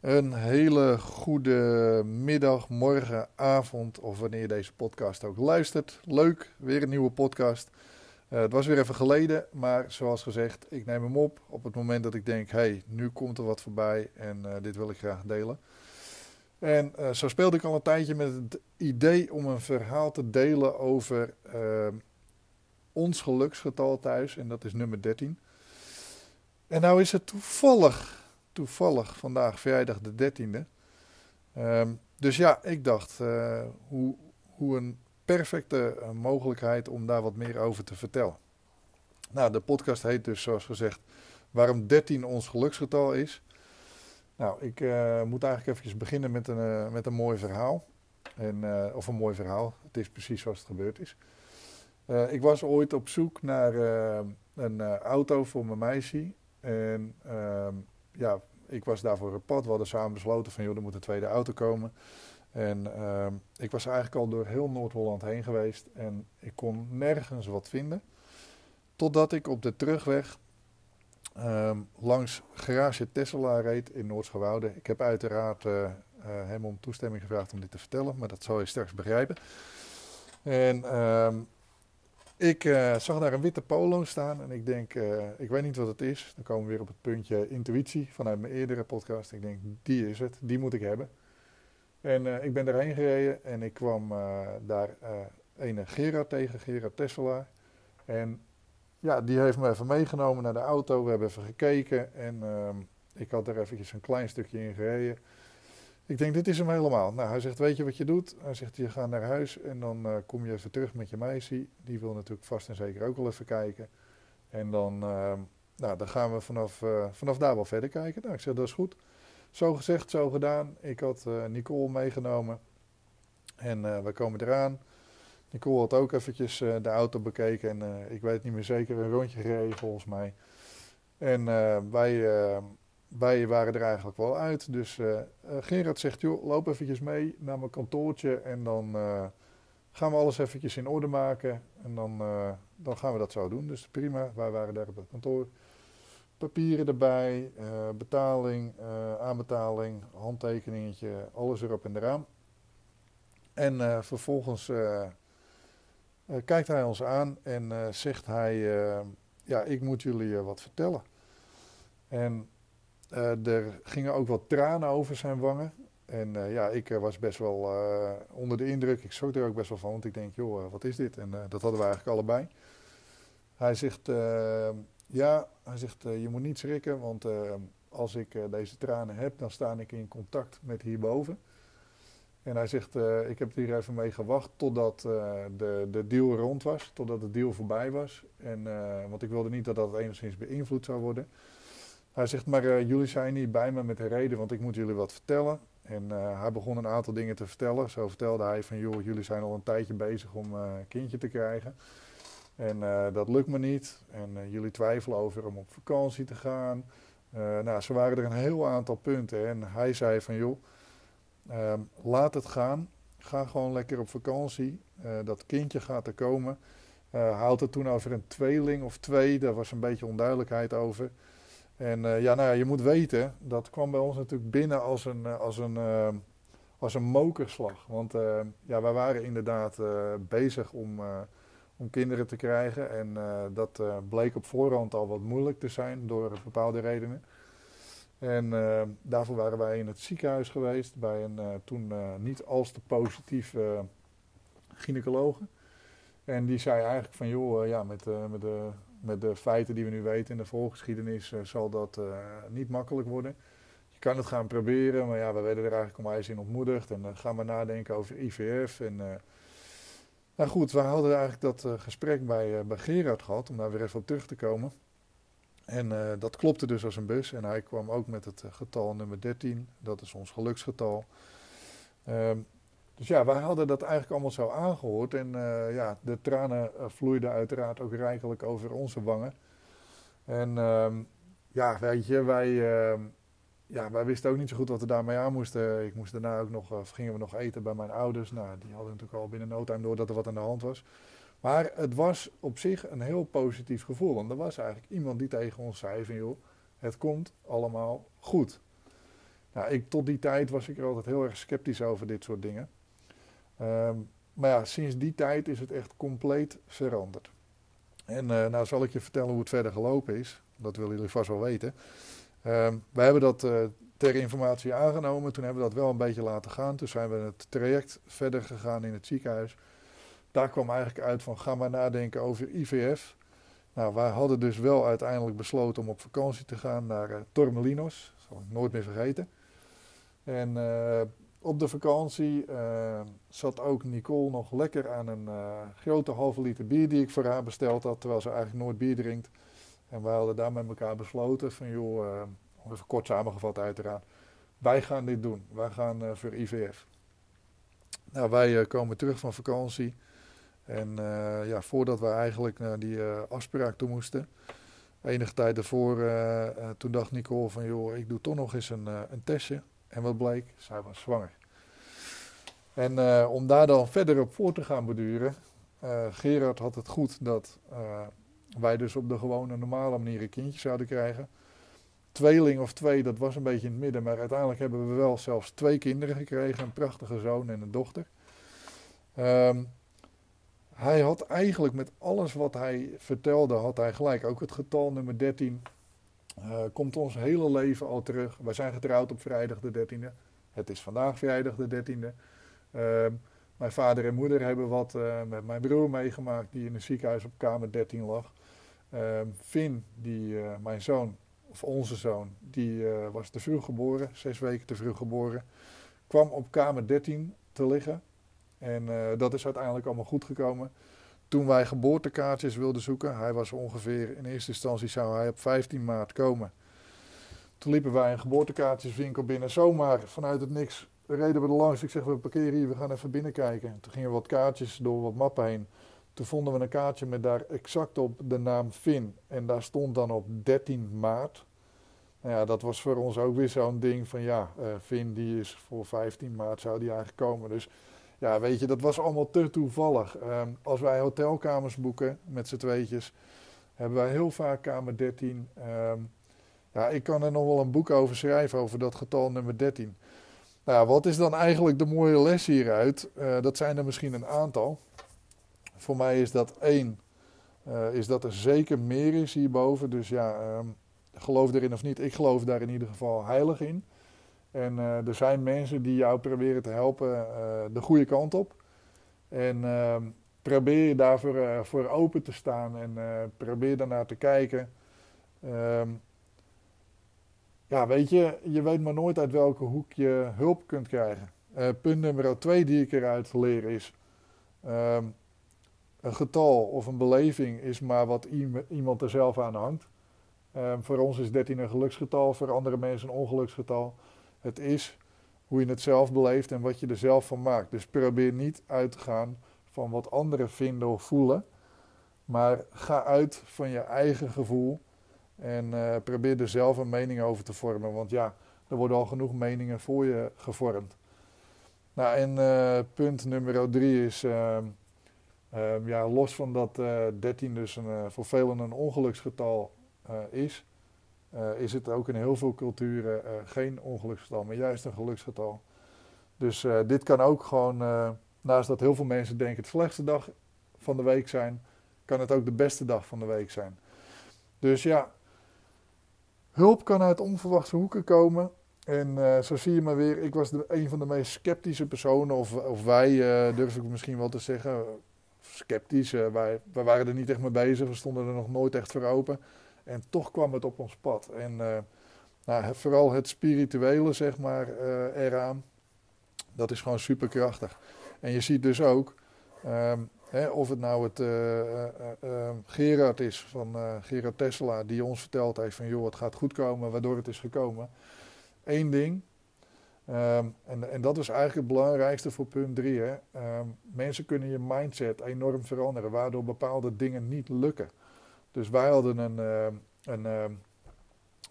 Een hele goede middag, morgen, avond of wanneer deze podcast ook luistert. Leuk, weer een nieuwe podcast. Uh, het was weer even geleden, maar zoals gezegd, ik neem hem op op het moment dat ik denk, hey, nu komt er wat voorbij en uh, dit wil ik graag delen. En uh, zo speelde ik al een tijdje met het idee om een verhaal te delen over ons geluksgetal thuis en dat is nummer 13. En nou is het toevallig toevallig vandaag vrijdag de 13e. Um, dus ja, ik dacht, uh, hoe, hoe een perfecte mogelijkheid om daar wat meer over te vertellen. Nou, de podcast heet dus zoals gezegd waarom 13 ons geluksgetal is. Nou, ik uh, moet eigenlijk even beginnen met een, met een mooi verhaal. En, of een mooi verhaal, het is precies zoals het gebeurd is. ik was ooit op zoek naar een auto voor mijn meisje. En ehm, ja, ik was daarvoor op pad. We hadden samen besloten van, joh, er moet een tweede auto komen. En uh, ik was eigenlijk al door heel Noord-Holland heen geweest en ik kon nergens wat vinden. Totdat ik op de terugweg um, langs garage Tesla reed in Noordsgewoude. Ik heb uiteraard uh, uh, hem om toestemming gevraagd om dit te vertellen, maar dat zal je straks begrijpen. En um, ik uh, zag daar een witte polo staan en ik denk, ik weet niet wat het is. Dan komen we weer op het puntje intuïtie vanuit mijn eerdere podcast. Ik denk, die is het, die moet ik hebben. En ik ben erheen gereden en ik kwam daar een Gerard tegen, Gerard Tesla. En ja, die heeft me even meegenomen naar de auto. We hebben even gekeken en ehm, ik had er eventjes een klein stukje in gereden. Ik denk, dit is hem helemaal. Nou, hij zegt, weet je wat je doet? Hij zegt, je gaat naar huis en dan uh, kom je even terug met je meisje. Die wil natuurlijk vast en zeker ook wel even kijken. En dan, uh, nou, dan gaan we vanaf, uh, vanaf daar wel verder kijken. Nou, ik zeg, dat is goed. Zo gezegd, zo gedaan. Ik had Nicole meegenomen. En we komen eraan. Nicole had ook eventjes de auto bekeken. En ik weet niet meer zeker, een rondje gereden volgens mij. En wij wij waren er eigenlijk wel uit. Dus Gerard zegt, joh, loop eventjes mee naar mijn kantoortje en dan gaan we alles eventjes in orde maken. En dan, dan gaan we dat zo doen. Dus prima, wij waren daar op het kantoor. Papieren erbij, betaling, aanbetaling, handtekeningetje, alles erop en eraan. En vervolgens kijkt hij ons aan en zegt hij, ja, ik moet jullie wat vertellen. En er gingen ook wat tranen over zijn wangen. En ja, ik was best wel onder de indruk. Ik schrok er ook best wel van, want ik denk, joh, wat is dit? En dat hadden we eigenlijk allebei. Hij zegt, ja, hij zegt, je moet niet schrikken, want als ik deze tranen heb, dan sta ik in contact met hierboven. En hij zegt, ik heb hier even mee gewacht totdat de, de deal rond was, totdat de deal voorbij was. En, want ik wilde niet dat dat enigszins beïnvloed zou worden. Hij zegt, maar jullie zijn niet bij me met de reden, want ik moet jullie wat vertellen. En hij begon een aantal dingen te vertellen. Zo vertelde hij van, joh, jullie zijn al een tijdje bezig om een kindje te krijgen. En dat lukt me niet. En jullie twijfelen over om op vakantie te gaan. nou, zo waren er een heel aantal punten. En hij zei van, joh, ehm, laat het gaan. Ga gewoon lekker op vakantie. dat kindje gaat er komen. hij had het toen over een tweeling of twee. Daar was een beetje onduidelijkheid over. En uh, ja, nou ja, je moet weten, dat kwam bij ons natuurlijk binnen als een, uh, als een, uh, als een mokerslag. Want ja, wij waren inderdaad bezig om, om kinderen te krijgen. En dat bleek op voorhand al wat moeilijk te zijn door bepaalde redenen. En daarvoor waren wij in het ziekenhuis geweest bij een toen niet als te positief gynaecoloog. En die zei eigenlijk van joh, ja, met, met de met de feiten die we nu weten in de voorgeschiedenis uh, zal dat niet makkelijk worden. Je kan het gaan proberen, maar ja, we werden er eigenlijk om ijs in ontmoedigd. En dan gaan we nadenken over IVF. En, nou goed, we hadden eigenlijk dat gesprek bij, bij Gerard gehad, om daar weer even op terug te komen. En dat klopte dus als een bus. En hij kwam ook met het getal nummer 13. Dat is ons geluksgetal. Ehm, dus ja, wij hadden dat eigenlijk allemaal zo aangehoord. En uh, ja, de tranen vloeiden uiteraard ook rijkelijk over onze wangen. En uh, ja, weet je, wij, ehm, ja, wij wisten ook niet zo goed wat we daarmee aan moesten. Ik moest daarna ook nog, gingen we nog eten bij mijn ouders. Nou, die hadden natuurlijk al binnen no time door dat er wat aan de hand was. Maar het was op zich een heel positief gevoel. Want er was eigenlijk iemand die tegen ons zei van joh, het komt allemaal goed. Nou, ik, tot die tijd was ik er altijd heel erg sceptisch over dit soort dingen. Ehm, maar ja, sinds die tijd is het echt compleet veranderd. En uh, nou zal ik je vertellen hoe het verder gelopen is. Dat willen jullie vast wel weten. Um, wij hebben dat uh, ter informatie aangenomen. Toen hebben we dat wel een beetje laten gaan. Toen zijn we het traject verder gegaan in het ziekenhuis. Daar kwam eigenlijk uit van ga maar nadenken over IVF. Nou, wij hadden dus wel uiteindelijk besloten om op vakantie te gaan naar uh, Tormelinos. Dat zal ik nooit meer vergeten. En uh, op de vakantie uh, zat ook Nicole nog lekker aan een grote halve liter bier die ik voor haar besteld had. Terwijl ze eigenlijk nooit bier drinkt. En wij hadden daar met elkaar besloten van joh, even kort samengevat uiteraard. Wij gaan dit doen. Wij gaan voor IVF. Nou, wij komen terug van vakantie. En uh, ja, voordat we eigenlijk naar die uh, afspraak toe moesten, enige tijd daarvoor, uh, toen dacht Nicole van joh, ik doe toch nog eens een, een testje. En wat bleek? Zij was zwanger. En om daar dan verder op voor te gaan beduren, Gerard had het goed dat wij dus op de gewone normale manier een kindje zouden krijgen. Tweeling of twee, dat was een beetje in het midden, maar uiteindelijk hebben we wel zelfs twee kinderen gekregen, een prachtige zoon en een dochter. Um, hij had eigenlijk met alles wat hij vertelde, had hij gelijk. Ook het getal nummer 13 uh, eh, komt ons hele leven al terug. Wij zijn getrouwd op vrijdag de 13e. Het is vandaag vrijdag de 13e. Uh, mijn vader en moeder hebben wat uh, met mijn broer meegemaakt die in een ziekenhuis op kamer 13 lag. Ehm, Finn, die, eh, mijn zoon, of onze zoon, die was te vroeg geboren, zes weken te vroeg geboren. Kwam op kamer 13 te liggen. En uh, dat is uiteindelijk allemaal goed gekomen. Toen wij geboortekaartjes wilden zoeken, hij was ongeveer, in eerste instantie zou hij op 15 maart komen. Toen liepen wij een geboortekaartjeswinkel binnen, zomaar vanuit het niks reden we er langs. Ik zeg, we parkeren hier, we gaan even binnenkijken. Toen gingen we wat kaartjes door wat mappen heen. Toen vonden we een kaartje met daar exact op de naam Finn. En daar stond dan op 13 maart. Nou ja, dat was voor ons ook weer zo'n ding van ja, uh, Finn die is voor 15 maart zou die eigenlijk komen. Dus ja, weet je, dat was allemaal te toevallig. Ehm, als wij hotelkamers boeken met z'n tweetjes, hebben wij heel vaak kamer 13. Ehm, ja, ik kan er nog wel een boek over schrijven, over dat getal nummer 13. Nou, wat is dan eigenlijk de mooie les hieruit? Uh, dat zijn er misschien een aantal. Voor mij is dat één, uh, is dat er zeker meer is hierboven. Dus ja, um, geloof erin of niet, ik geloof daar in ieder geval heilig in. En uh, er zijn mensen die jou proberen te helpen uh, de goede kant op. En uh, probeer je daarvoor uh, voor open te staan en probeer daarnaar te kijken. Ehm, ja, weet je, je weet maar nooit uit welke hoek je hulp kunt krijgen. punt nummer twee die ik eruit leer is... Ehm, een getal of een beleving is maar wat iemand er zelf aan hangt. Ehm, voor ons is 13 een geluksgetal, voor andere mensen een ongeluksgetal. Het is hoe je het zelf beleeft en wat je er zelf van maakt. Dus probeer niet uit te gaan van wat anderen vinden of voelen. Maar ga uit van je eigen gevoel. En uh, probeer er zelf een mening over te vormen. Want ja, er worden al genoeg meningen voor je gevormd. Nou, en uh, punt nummer drie is. Uh, ja, los van dat 13 dus een, voor velen een ongeluksgetal is uh, is het ook in heel veel culturen uh, geen ongeluksgetal, maar juist een geluksgetal. Dus uh, dit kan ook gewoon, naast dat heel veel mensen denken het slechtste dag van de week zijn, kan het ook de beste dag van de week zijn. Dus ja, hulp kan uit onverwachte hoeken komen. En zo zie je maar weer, ik was de, een van de meest sceptische personen, of, of wij durf ik misschien wel te zeggen, sceptisch. wij, wij waren er niet echt mee bezig, we stonden er nog nooit echt voor open. En toch kwam het op ons pad. En uh, nou, vooral het spirituele, zeg maar, uh, eraan. Dat is gewoon superkrachtig. En je ziet dus ook, um, hè, of het nou het uh, Gerard is van Gerard Tesla, die ons verteld heeft van joh, het gaat goed komen, waardoor het is gekomen. Eén ding, um, en, en, dat is eigenlijk het belangrijkste voor punt 3. Um, mensen kunnen je mindset enorm veranderen, waardoor bepaalde dingen niet lukken. Dus wij hadden een, uh, een uh,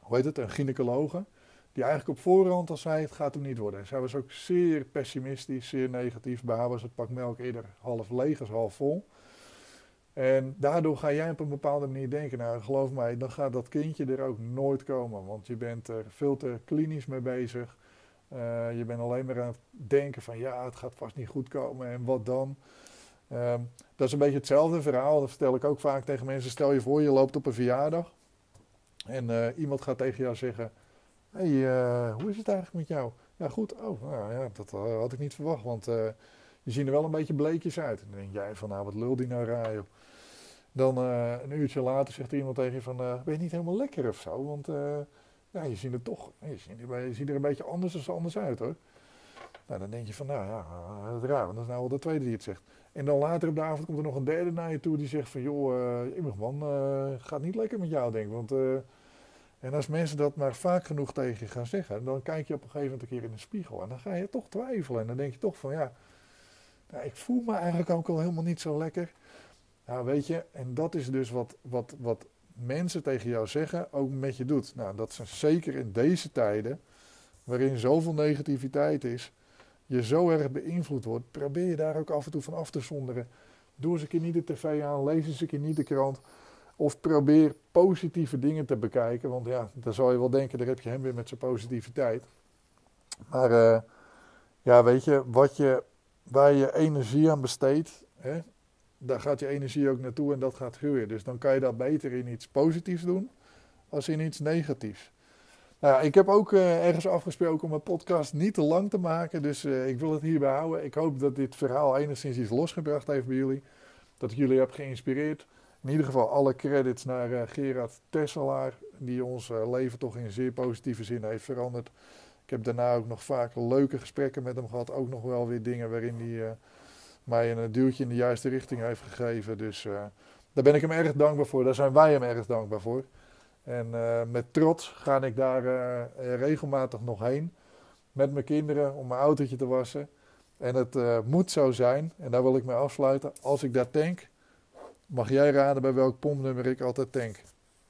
hoe heet het, een gynaecologe. Die eigenlijk op voorhand al zei, het gaat hem niet worden. Zij was ook zeer pessimistisch, zeer negatief. Bij haar was het pak melk eerder half leeg als half vol. En daardoor ga jij op een bepaalde manier denken. Nou, geloof mij, dan gaat dat kindje er ook nooit komen. Want je bent er veel te klinisch mee bezig. Uh, je bent alleen maar aan het denken van ja, het gaat vast niet goed komen en wat dan. Uh, dat is een beetje hetzelfde verhaal. Dat vertel ik ook vaak tegen mensen. Stel je voor, je loopt op een verjaardag. En uh, iemand gaat tegen jou zeggen: hey, hoe is het eigenlijk met jou? Ja, goed. Oh, nou ja, dat had ik niet verwacht. Want je ziet er wel een beetje bleekjes uit. Dan denk jij van, nou, wat lul die nou raar. Dan een uurtje later zegt iemand tegen je van, ben je niet helemaal lekker of zo? Want ja, je ziet er toch, je ziet er, je ziet er een beetje anders dan anders uit hoor. Nou, dan denk je van, nou ja, dat raar, want dat is nou al de tweede die het zegt. En dan later op de avond komt er nog een derde naar je toe die zegt van, joh, uh, man, uh, gaat niet lekker met jou, denk ik. Want, uh, en als mensen dat maar vaak genoeg tegen je gaan zeggen, dan kijk je op een gegeven moment een keer in de spiegel en dan ga je toch twijfelen. En dan denk je toch van, ja, nou, ik voel me eigenlijk ook al helemaal niet zo lekker. Nou, weet je, en dat is dus wat, wat, wat mensen tegen jou zeggen ook met je doet. Nou, dat is zeker in deze tijden, waarin zoveel negativiteit is, je zo erg beïnvloed wordt, probeer je daar ook af en toe van af te zonderen. Doe eens een keer niet de tv aan, lees eens een keer niet de krant. Of probeer positieve dingen te bekijken. Want ja, dan zou je wel denken, daar heb je hem weer met zijn positiviteit. Maar uh, ja, weet je, wat je, waar je energie aan besteedt, daar gaat je energie ook naartoe en dat gaat groeien. Dus dan kan je dat beter in iets positiefs doen als in iets negatiefs. Nou ja, ik heb ook uh, ergens afgesproken om mijn podcast niet te lang te maken, dus uh, ik wil het hierbij houden. Ik hoop dat dit verhaal enigszins iets losgebracht heeft bij jullie. Dat ik jullie heb geïnspireerd. In ieder geval alle credits naar uh, Gerard Tesselaar, die ons leven toch in zeer positieve zin heeft veranderd. Ik heb daarna ook nog vaak leuke gesprekken met hem gehad. Ook nog wel weer dingen waarin hij mij een duwtje in de juiste richting heeft gegeven. Dus daar ben ik hem erg dankbaar voor. Daar zijn wij hem erg dankbaar voor. En uh, met trots ga ik daar uh, regelmatig nog heen. Met mijn kinderen om mijn autootje te wassen. En het moet zo zijn, en daar wil ik mee afsluiten. Als ik daar tank, mag jij raden bij welk pompnummer ik altijd tank.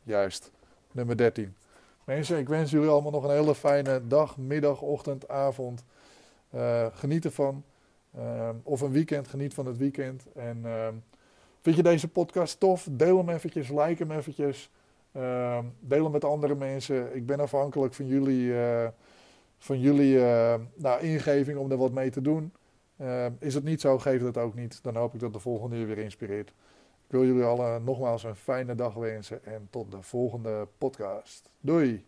Juist, nummer 13. Mensen, ik wens jullie allemaal nog een hele fijne dag, middag, ochtend, avond. geniet ervan. Of een weekend, geniet van het weekend. En vind je deze podcast tof? Deel hem eventjes, like hem eventjes. Ehm, deel hem met andere mensen. Ik ben afhankelijk van jullie, uh, van jullie uh, nou, ingeving om er wat mee te doen. is het niet zo, geef het ook niet. Dan hoop ik dat de volgende weer inspireert. Ik wil jullie allen nogmaals een fijne dag wensen en tot de volgende podcast. Doei!